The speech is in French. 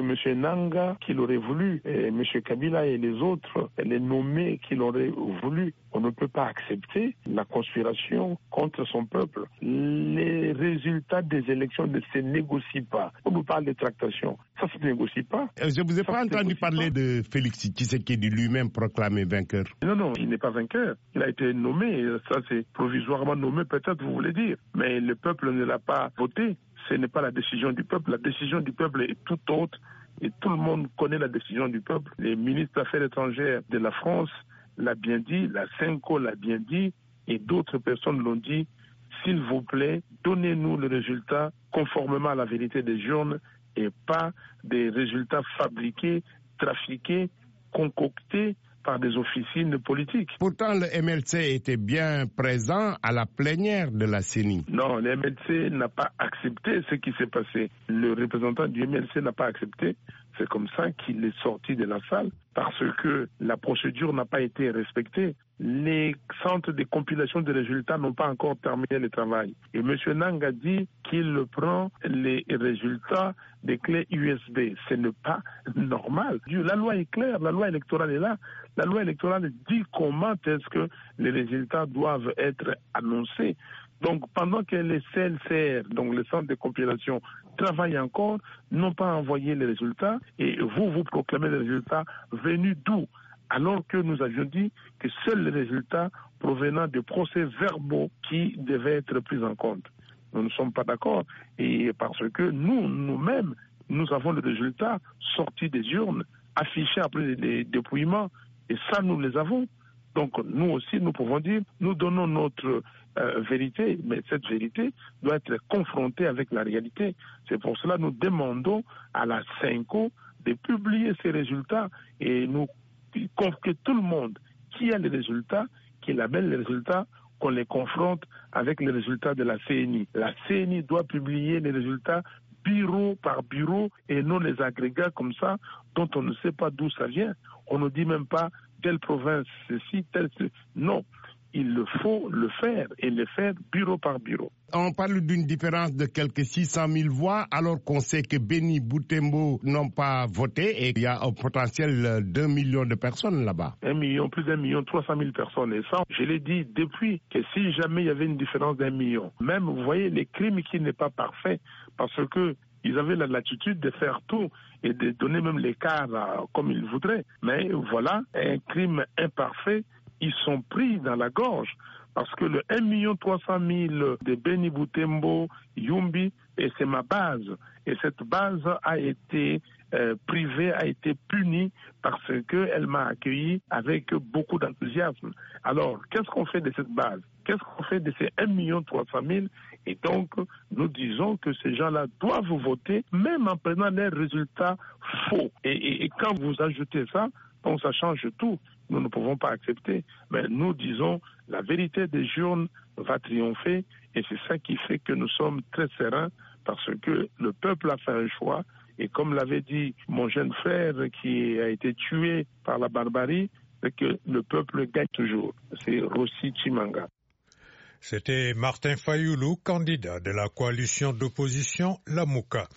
M. Nanga qui l'aurait voulu, et M. Kabila et les autres, les nommés qui l'auraient voulu. On ne peut pas accepter la conspiration contre son peuple. Les résultats des élections ne se négocient pas. On nous parle de tractation. Ça ne se négocie pas. Euh, je vous ai pas entendu parler de Félix Tshisekedi lui-même proclamé vainqueur. Non, non, il n'est pas vainqueur. Il a été nommé. Ça, c'est provisoirement nommé, peut-être, vous voulez dire. Mais le peuple ne l'a pas voté. Ce n'est pas la décision du peuple. La décision du peuple est tout autre. Et tout le monde connaît la décision du peuple. Les ministres des Affaires étrangères de la France l'a bien dit, la CENCO l'a bien dit, et d'autres personnes l'ont dit. S'il vous plaît, donnez-nous le résultat conformément à la vérité des journes et pas des résultats fabriqués, trafiqués, concoctés par des officines politiques. Pourtant, le MLC était bien présent à la plénière de la CENI. Non, le MLC n'a pas accepté ce qui s'est passé. Le représentant du MLC n'a pas accepté. C'est comme ça qu'il est sorti de la salle parce que la procédure n'a pas été respectée. Les centres de compilation des résultats n'ont pas encore terminé le travail. Et M. Nang a dit qu'il prend les résultats des clés USB. Ce n'est pas normal. La loi est claire, la loi électorale est là. La loi électorale dit comment est-ce que les résultats doivent être annoncés. Donc, pendant que les CLCR, donc les centres de compilation, travaillent encore, n'ont pas envoyé les résultats, et vous, vous proclamez les résultats venus d'où? Alors que nous avions dit que seuls les résultats provenant de procès verbaux qui devaient être pris en compte. Nous ne sommes pas d'accord, et parce que nous, nous-mêmes, nous avons les résultats sortis des urnes, affichés après les dépouillements, et ça, nous les avons. Donc nous aussi, nous pouvons dire, nous donnons notre euh, vérité, mais cette vérité doit être confrontée avec la réalité. C'est pour cela que nous demandons à la CENCO de publier ces résultats et nous que tout le monde qui a les résultats, qui labelle les résultats, qu'on les confronte avec les résultats de la CNI. La CNI doit publier les résultats bureau par bureau et non les agrégats comme ça dont on ne sait pas d'où ça vient. On ne dit même pas telle province, ceci, telle... Non, il faut le faire et le faire bureau par bureau. On parle d'une différence de quelques 600 000 voix alors qu'on sait que Béni Boutembo n'ont pas voté et il y a un potentiel d'un million de personnes là-bas. Un million, plus d'un million, 300 000 personnes. Et ça, je l'ai dit depuis que si jamais il y avait une différence d'un million, même, vous voyez, les crimes qui n'est pas parfait parce que ils avaient la latitude de faire tout et de donner même l'écart comme ils voudraient. Mais voilà, un crime imparfait ils sont pris dans la gorge parce que le 1 300 000 de Beni Boutembo, Yumbi, et c'est ma base. Et cette base a été euh, privée, a été punie parce qu'elle m'a accueilli avec beaucoup d'enthousiasme. Alors, qu'est-ce qu'on fait de cette base? Qu'est-ce qu'on fait de ces 1 300 000 Et donc, nous disons que ces gens-là doivent voter, même en prenant des résultats faux. Et, quand vous ajoutez ça, bon, ça change tout nous ne pouvons pas accepter. Mais nous disons, la vérité des journes va triompher et c'est ça qui fait que nous sommes très sereins parce que le peuple a fait un choix et comme l'avait dit mon jeune frère qui a été tué par la barbarie, c'est que le peuple gagne toujours. C'est Rossi Chimanga. C'était Martin Fayoulou, candidat de la coalition d'opposition La Mouka.